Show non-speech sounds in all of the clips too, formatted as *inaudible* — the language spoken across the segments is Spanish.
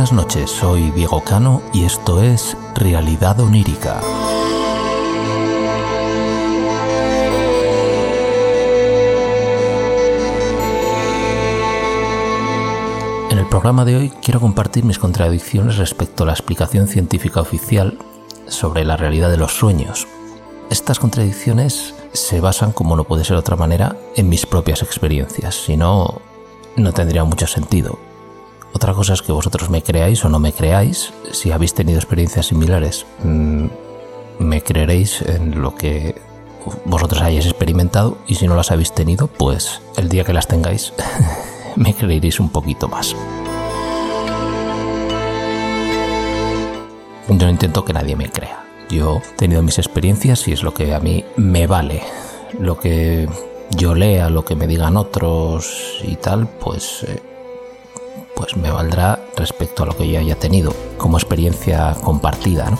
Buenas noches, soy Diego Cano y esto es Realidad Onírica. En el programa de hoy quiero compartir mis contradicciones respecto a la explicación científica oficial sobre la realidad de los sueños. Estas contradicciones se basan, como no puede ser de otra manera, en mis propias experiencias, si no, no tendría mucho sentido. Otra cosa es que vosotros me creáis o no me creáis. Si habéis tenido experiencias similares, mm, me creeréis en lo que vosotros hayáis experimentado y si no las habéis tenido, pues el día que las tengáis *laughs* me creeréis un poquito más. Yo no intento que nadie me crea. Yo he tenido mis experiencias y es lo que a mí me vale. Lo que yo lea, lo que me digan otros y tal, pues eh, pues me valdrá respecto a lo que yo haya tenido como experiencia compartida.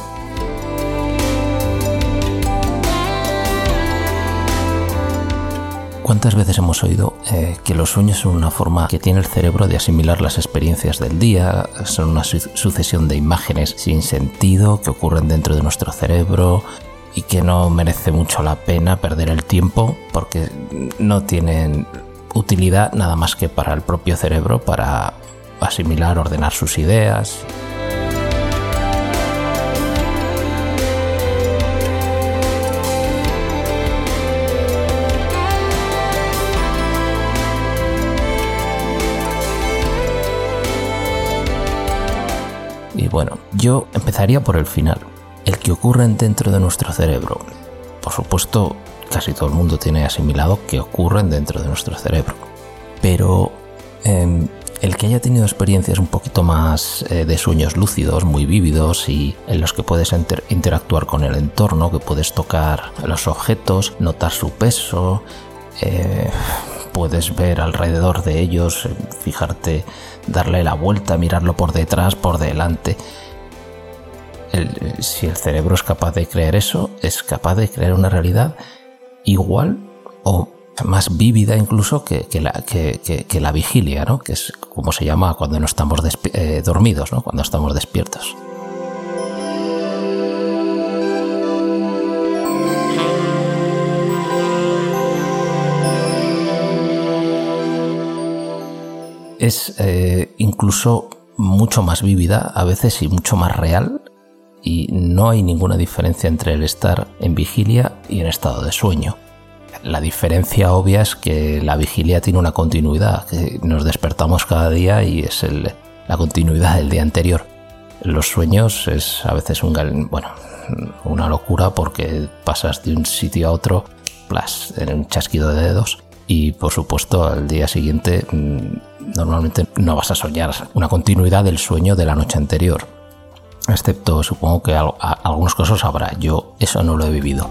¿Cuántas veces hemos oído eh, que los sueños son una forma que tiene el cerebro de asimilar las experiencias del día? Son una sucesión de imágenes sin sentido que ocurren dentro de nuestro cerebro y que no merece mucho la pena perder el tiempo porque no tienen utilidad nada más que para el propio cerebro, para asimilar, ordenar sus ideas. Y bueno, yo empezaría por el final, el que ocurre dentro de nuestro cerebro. Por supuesto, casi todo el mundo tiene asimilado que ocurren dentro de nuestro cerebro. Pero em, el que haya tenido experiencias un poquito más eh, de sueños lúcidos, muy vívidos y en los que puedes interactuar con el entorno, que puedes tocar los objetos, notar su peso, eh, puedes ver alrededor de ellos, eh, fijarte, darle la vuelta, mirarlo por detrás, por delante. si el cerebro es capaz de creer eso, es capaz de crear una realidad igual o más vívida incluso que, la, vigilia, ¿no? que es como se llama cuando no estamos eh, dormidos, ¿no? cuando estamos despiertos. Es eh, incluso mucho más vívida a veces y mucho más real y no hay ninguna diferencia entre el estar en vigilia y en estado de sueño. La diferencia obvia es que la vigilia tiene una continuidad, que nos despertamos cada día y es la continuidad del día anterior. Los sueños es a veces una locura porque pasas de un sitio a otro plas, en un chasquido de dedos y por supuesto al día siguiente mm, normalmente no vas a soñar una continuidad del sueño de la noche anterior. Excepto supongo que algunos casos habrá, yo eso no lo he vivido.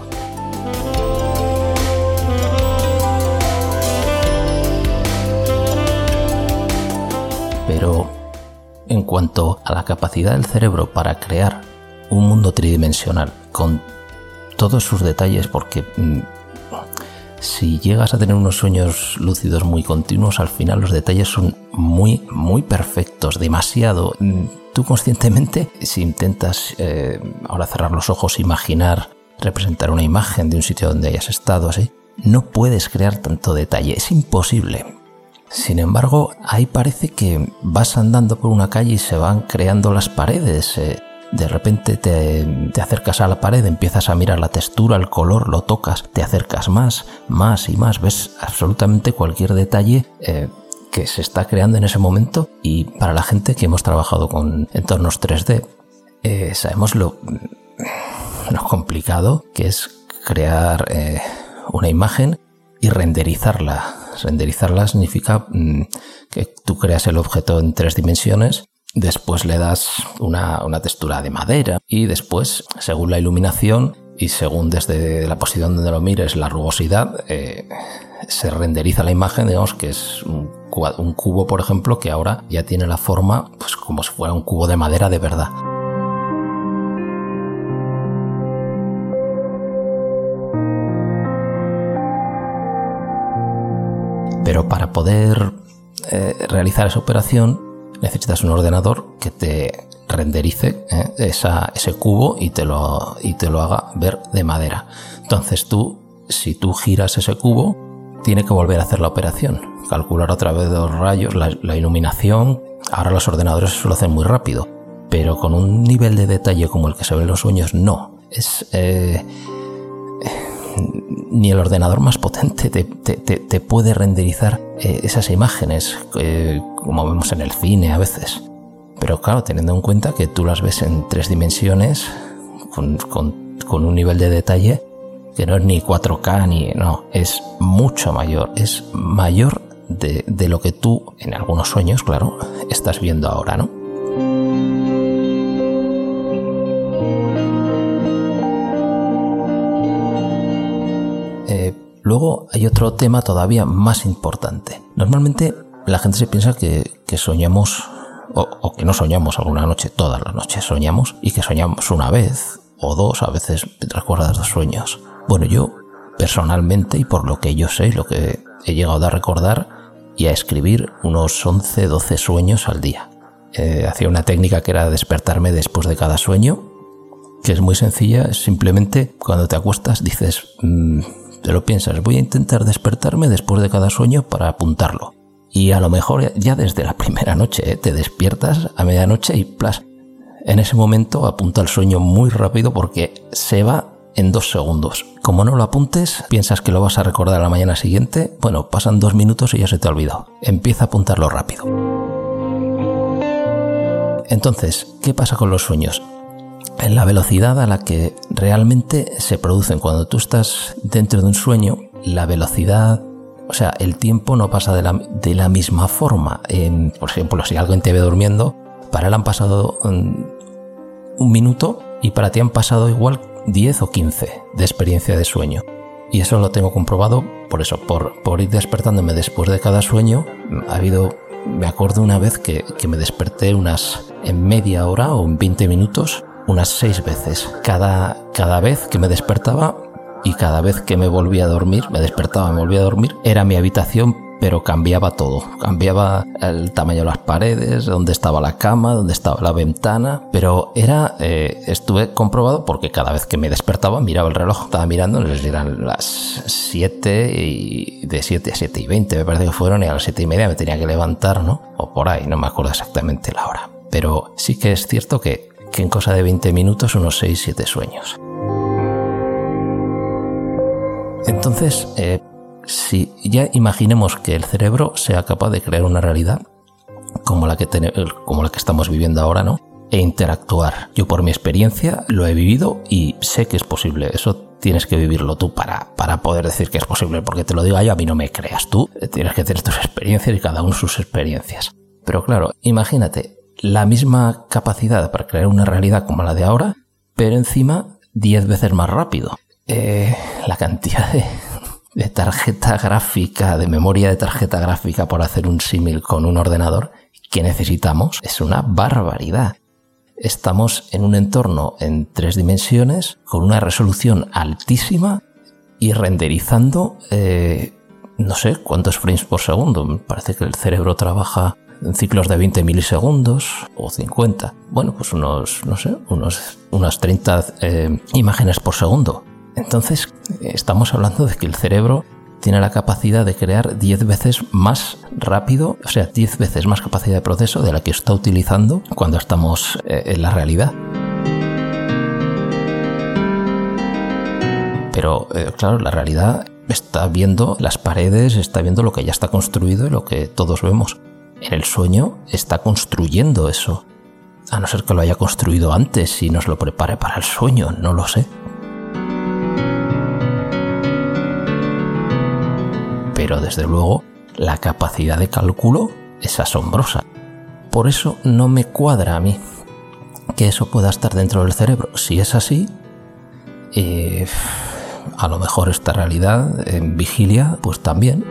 Pero en cuanto a la capacidad del cerebro para crear un mundo tridimensional con todos sus detalles, porque mm, si llegas a tener unos sueños lúcidos muy continuos, al final los detalles son muy, muy perfectos, demasiado. Mm, tú conscientemente, si intentas eh, ahora cerrar los ojos, imaginar, representar una imagen de un sitio donde hayas estado así, no puedes crear tanto detalle, es imposible. Sin embargo, ahí parece que vas andando por una calle y se van creando las paredes. Eh, de repente te, acercas a la pared, empiezas a mirar la textura, el color, lo tocas, te acercas más, más y más, ves absolutamente cualquier detalle eh, que se está creando en ese momento y para la gente que hemos trabajado con entornos 3D, eh, sabemos lo, lo, complicado que es crear una imagen y renderizarla Renderizarla significa mm, que tú creas el objeto en tres dimensiones, después le das una, textura de madera y después, según la iluminación y según desde la posición donde lo mires la rugosidad, eh, se renderiza la imagen, digamos que es un, un cubo, por ejemplo, que ahora ya tiene la forma pues como si fuera un cubo de madera de verdad. Pero para poder eh, realizar esa operación necesitas un ordenador que te renderice ¿eh? ese cubo y te, lo, y te lo haga ver de madera. Entonces tú, si tú giras ese cubo, tiene que volver a hacer la operación, calcular otra vez los rayos, la, iluminación. Ahora los ordenadores lo hacen muy rápido, pero con un nivel de detalle como el que se ve en los sueños, no. Es. Eh, ni el ordenador más potente te, puede renderizar eh, esas imágenes, eh, como vemos en el cine a veces. Pero claro, teniendo en cuenta que tú las ves en tres dimensiones, con, con un nivel de detalle que no es ni 4K ni... no, es mucho mayor, es mayor de, de lo que tú, en algunos sueños, claro, estás viendo ahora, ¿no? Luego hay otro tema todavía más importante. Normalmente la gente se piensa que, soñamos o, que no soñamos alguna noche, todas las noches soñamos y que soñamos una vez o dos, a veces recuerdas dos sueños. Bueno, yo personalmente y por lo que yo sé, lo que he llegado a recordar y a escribir unos 11, 12 sueños al día. Eh, hacía una técnica que era despertarme después de cada sueño, que es muy sencilla, simplemente cuando te acuestas dices, mm, te lo piensas, voy a intentar despertarme después de cada sueño para apuntarlo. Y a lo mejor ya desde la primera noche eh, te despiertas a medianoche y plas. En ese momento apunta el sueño muy rápido porque se va en dos segundos. Como no lo apuntes, piensas que lo vas a recordar a la mañana siguiente, bueno, pasan dos minutos y ya se te ha olvidado. Empieza a apuntarlo rápido. Entonces, ¿qué pasa con los sueños? La velocidad a la que realmente se producen cuando tú estás dentro de un sueño, la velocidad, o sea, el tiempo no pasa de la, de la misma forma. Por ejemplo, si alguien te ve durmiendo, para él han pasado un, un minuto y para ti han pasado igual 10 o 15 de experiencia de sueño. Y eso lo tengo comprobado por eso, por, por ir despertándome después de cada sueño. Ha habido, me acuerdo una vez que, que me desperté unas en media hora o en 20 minutos, unas 6 veces. Cada, cada vez que me despertaba y cada vez que me volvía a dormir, me despertaba, me volvía a dormir, era mi habitación pero cambiaba todo. Cambiaba el tamaño de las paredes, dónde estaba la cama, dónde estaba la ventana, pero era, eh, estuve comprobado porque cada vez que me despertaba miraba el reloj, estaba mirando, eran las 7 y de 7 a 7 y 20 me parece que fueron y a las 7 y media me tenía que levantar, ¿no? O por ahí, no me acuerdo exactamente la hora. Pero sí que es cierto que, que en cosa de 20 minutos unos 6-7 sueños. Entonces, eh, si ya imaginemos que el cerebro sea capaz de crear una realidad como la que, como la que estamos viviendo ahora, ¿no? E interactuar. Yo por mi experiencia lo he vivido y sé que es posible. Eso tienes que vivirlo tú para, para poder decir que es posible, porque te lo digo yo, a mí no me creas tú. Tienes que tener tus experiencias y cada uno sus experiencias. Pero claro, imagínate la misma capacidad para crear una realidad como la de ahora, pero encima 10 veces más rápido. Eh, la cantidad de, tarjeta gráfica, de memoria de tarjeta gráfica por hacer un símil con un ordenador que necesitamos es una barbaridad. Estamos en un entorno en tres dimensiones con una resolución altísima y renderizando eh, no sé cuántos frames por segundo. Me parece que el cerebro trabaja ciclos de 20 milisegundos o 50. Bueno, pues unos, no sé, unos, unas 30 eh, imágenes por segundo. Entonces, estamos hablando de que el cerebro tiene la capacidad de crear 10 veces más rápido, o sea, 10 veces más capacidad de proceso de la que está utilizando cuando estamos eh, en la realidad. Pero, eh, claro, la realidad está viendo las paredes, está viendo lo que ya está construido y lo que todos vemos. En el sueño está construyendo eso. A no ser que lo haya construido antes y nos lo prepare para el sueño, no lo sé. pero desde luego la capacidad de cálculo es asombrosa. Por eso no me cuadra a mí que eso pueda estar dentro del cerebro. Si es así, eh, a lo mejor esta realidad en vigilia, pues también.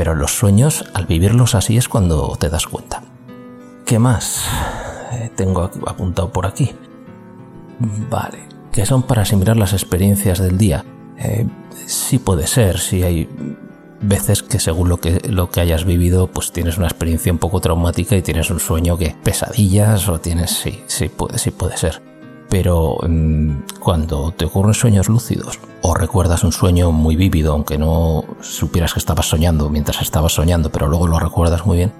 Pero los sueños, al vivirlos así, es cuando te das cuenta. ¿Qué más eh, tengo apuntado por aquí? Vale, que son para asimilar las experiencias del día. Eh, sí puede ser, si hay veces que según lo que, lo que hayas vivido, pues tienes una experiencia un poco traumática y tienes un sueño que pesadillas o tienes, sí, sí puede, sí puede ser. Pero mm, cuando te ocurren sueños lúcidos o recuerdas un sueño muy vívido, aunque no supieras que estabas soñando mientras estabas soñando, pero luego lo recuerdas muy bien,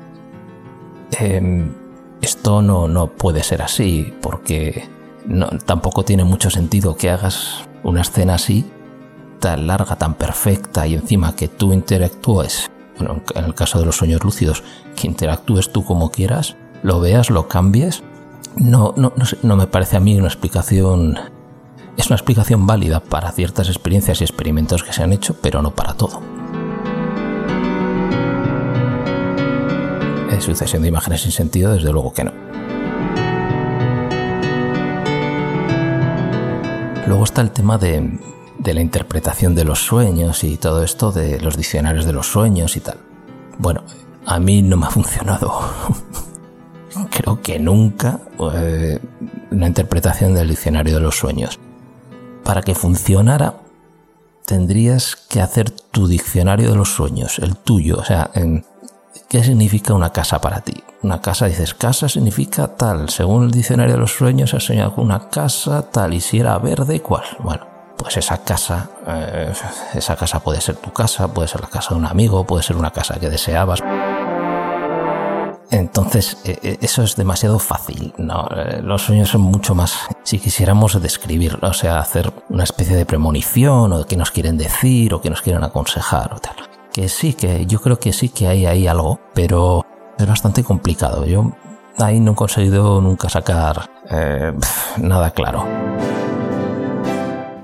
em, esto no, no puede ser así, porque tampoco tiene mucho sentido que hagas una escena así, tan larga, tan perfecta, y encima que tú interactúes, bueno, en el caso de los sueños lúcidos, que interactúes tú como quieras, lo veas, lo cambies, no, no, no, me parece a mí una explicación... Es una explicación válida para ciertas experiencias y experimentos que se han hecho, pero no para todo. Sucesión de imágenes sin sentido, desde luego que no. Luego está el tema de, de la interpretación de los sueños y todo esto de los diccionarios de los sueños y tal. Bueno, a mí no me ha funcionado. *laughs* Que nunca eh, una interpretación del diccionario de los sueños. Para que funcionara, tendrías que hacer tu diccionario de los sueños, el tuyo. O sea, ¿qué significa una casa para ti? Una casa, dices, casa significa tal. Según el diccionario de los sueños, has soñado con una casa tal. Y si era verde, ¿cuál? Bueno, pues esa casa, eh, esa casa puede ser tu casa, puede ser la casa de un amigo, puede ser una casa que deseabas. Entonces, eh, eh, eso es demasiado fácil. ¿no? Los sueños son mucho más. Si quisiéramos describir, o sea, hacer una especie de premonición, o qué nos quieren decir, o qué nos quieren aconsejar, o tal. Que sí, que yo creo que sí que hay ahí algo, pero es bastante complicado. Yo ahí no he conseguido nunca sacar nada claro.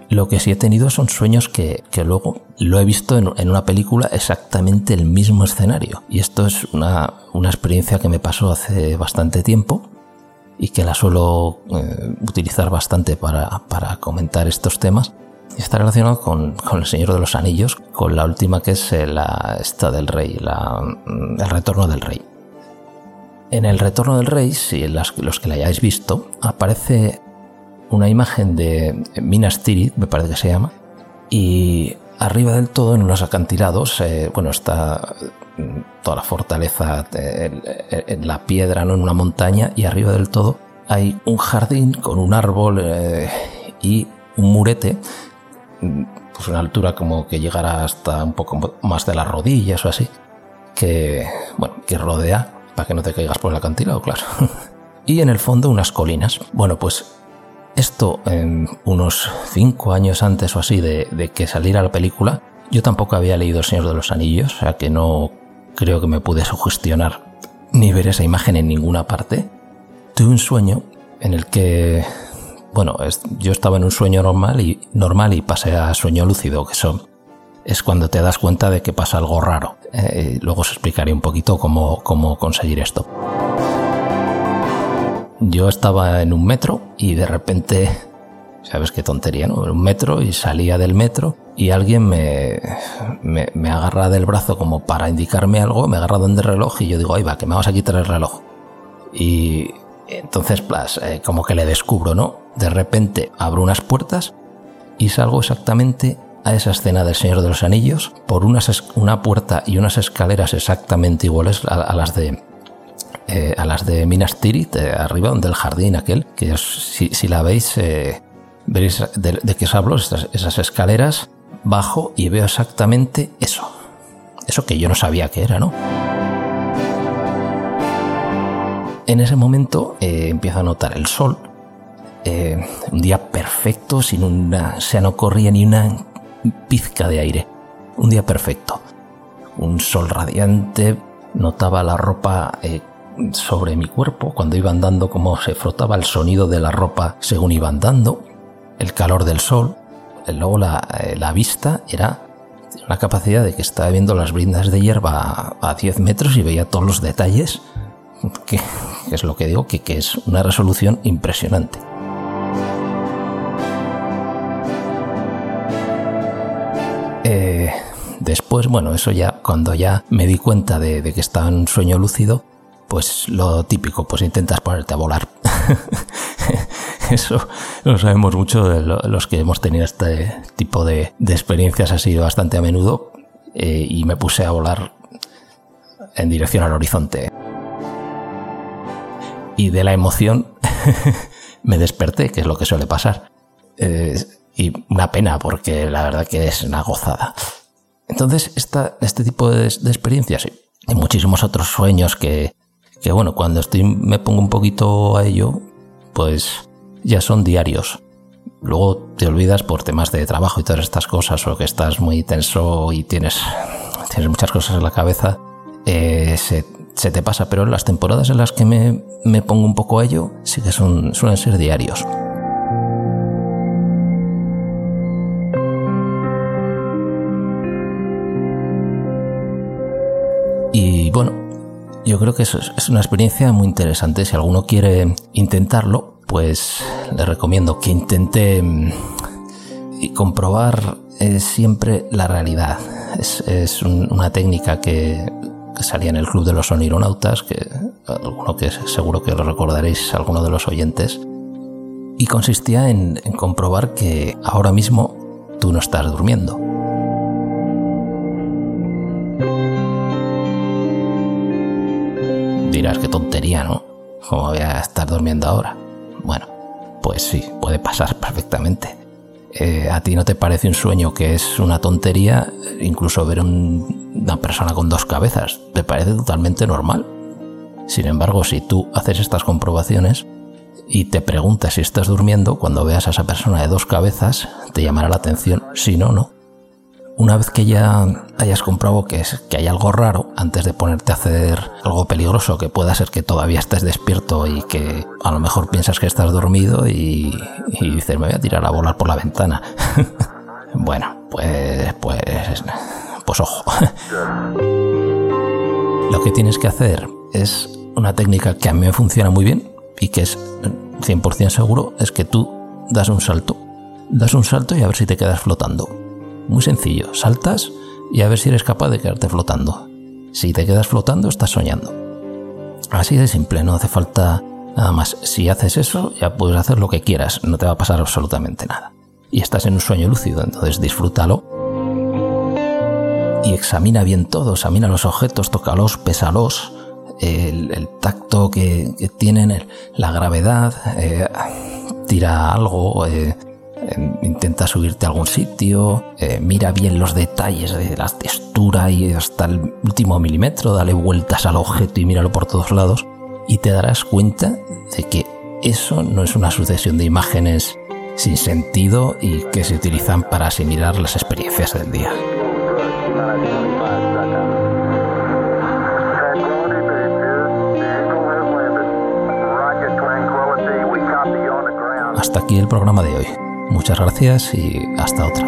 Lo que sí he tenido son sueños que, luego lo he visto en, una película exactamente el mismo escenario. Y esto es una, experiencia que me pasó hace bastante tiempo y que la suelo eh, utilizar bastante para, comentar estos temas. Está relacionado con, El Señor de los Anillos, con la última que es eh, la, esta del Rey, la, mm, El Retorno del Rey. En El Retorno del Rey, si los que la hayáis visto, aparece una imagen de Minas Tirith, me parece que se llama, y arriba del todo, en unos acantilados, eh, bueno, está mm, toda la fortaleza en, la piedra, ¿no? en una montaña, y arriba del todo hay un jardín con un árbol eh, y un murete, mm, pues una altura como que llegará hasta un poco más de las rodillas o así, que, bueno, que rodea, para que no te caigas por el acantilado, claro. *laughs* y en el fondo unas colinas. Bueno, pues esto, en unos cinco años antes o así de, que saliera la película, yo tampoco había leído El Señor de los Anillos, o sea que no creo que me pude sugestionar ni ver esa imagen en ninguna parte. Tuve un sueño en el que, bueno, yo estaba en un sueño normal y, normal y pasé a sueño lúcido, que son, es cuando te das cuenta de que pasa algo raro. Eh, luego os explicaré un poquito cómo, cómo conseguir esto yo estaba en un metro y de repente, sabes qué tontería, ¿no? En un metro y salía del metro y alguien me, me, agarra del brazo como para indicarme algo, me agarra donde el reloj y yo digo, ahí va, que me vas a quitar el reloj. Y entonces, pues, eh, como que le descubro, ¿no? De repente abro unas puertas y salgo exactamente a esa escena del Señor de los Anillos por unas, una puerta y unas escaleras exactamente iguales a las de eh, a las de Minas Tirith, eh, arriba donde el jardín aquel, que si, la veis, eh, veréis de, de, qué os hablo, esas escaleras, bajo y veo exactamente eso. Eso que yo no sabía que era, ¿no? En ese momento empiezo a notar el sol, un día perfecto, sin una, o sea, no corría ni una pizca de aire. Un día perfecto. Un sol radiante, notaba la ropa sobre mi cuerpo cuando iba andando, como se frotaba el sonido de la ropa según iba andando, el calor del sol, luego la, eh, la vista era una capacidad de que estaba viendo las brindas de hierba a, 10 metros y veía todos los detalles, que, es lo que digo, que, que es una resolución impresionante. Eh, después, bueno, eso ya, cuando ya me di cuenta de, de que estaba en un sueño lúcido, pues lo típico, pues intentas ponerte a volar. *laughs* Eso lo sabemos mucho de los que hemos tenido este tipo de, experiencias así bastante a menudo. eh, y me puse a volar en dirección al horizonte. Y de la emoción *laughs* me desperté, que es lo que suele pasar. Eh, y una pena, porque la verdad que es una gozada. Entonces, esta, este tipo de, experiencias y muchísimos otros sueños que, que, bueno, cuando estoy, me pongo un poquito a ello, pues ya son diarios. Luego te olvidas por temas de trabajo y todas estas cosas, o que estás muy tenso y tienes, tienes muchas cosas en la cabeza, eh, se, te pasa. Pero las temporadas en las que me, me pongo un poco a ello, sí que son, suelen ser diarios. Yo creo que es una experiencia muy interesante. Si alguno quiere intentarlo, pues le recomiendo que intente mm, comprobar eh, siempre la realidad. Es, una técnica que, salía en el Club de los Sonironautas, que alguno que seguro que lo recordaréis, alguno de los oyentes, y consistía en comprobar que ahora mismo tú no estás durmiendo. Dirás qué tontería, ¿no? ¿Cómo voy a estar durmiendo ahora? Bueno, pues sí, puede pasar *laughs* perfectamente. Eh, ¿A ti no te parece un sueño que es una tontería? Incluso ver una persona con dos cabezas, ¿te parece totalmente normal? Sin embargo, si tú haces estas comprobaciones y te preguntas si estás durmiendo, cuando veas a esa persona de dos cabezas, te llamará la atención. Si no, no. Una vez que ya hayas comprobado que, es, que hay algo raro, antes de ponerte a hacer algo peligroso, que pueda ser que todavía estés despierto y que a lo mejor piensas que estás dormido y, dices, me voy a tirar a volar por la ventana. *laughs* bueno, pues, pues, pues ojo. *laughs* Lo que tienes que hacer es una técnica que a mí me funciona muy bien y que es 100% seguro, es que tú das un salto. Das un salto y a ver si te quedas flotando muy sencillo, saltas y a ver si eres capaz de quedarte flotando. Si te quedas flotando, estás soñando. Así de simple, no hace falta nada más. Si haces eso, ya puedes hacer lo que quieras, no te va a pasar absolutamente nada. Y estás en un sueño lúcido, entonces disfrútalo. Y examina bien todo, examina los objetos, tócalos, pésalos, el, tacto que, tienen, la gravedad, eh, tira algo, eh, intenta subirte a algún sitio, eh, mira bien los detalles de la textura y hasta el último milímetro, dale vueltas al objeto y míralo por todos lados y te darás cuenta de que eso no es una sucesión de imágenes sin sentido y que se utilizan para asimilar las experiencias del día. Hasta aquí el programa de hoy. Muchas gracias y hasta otra.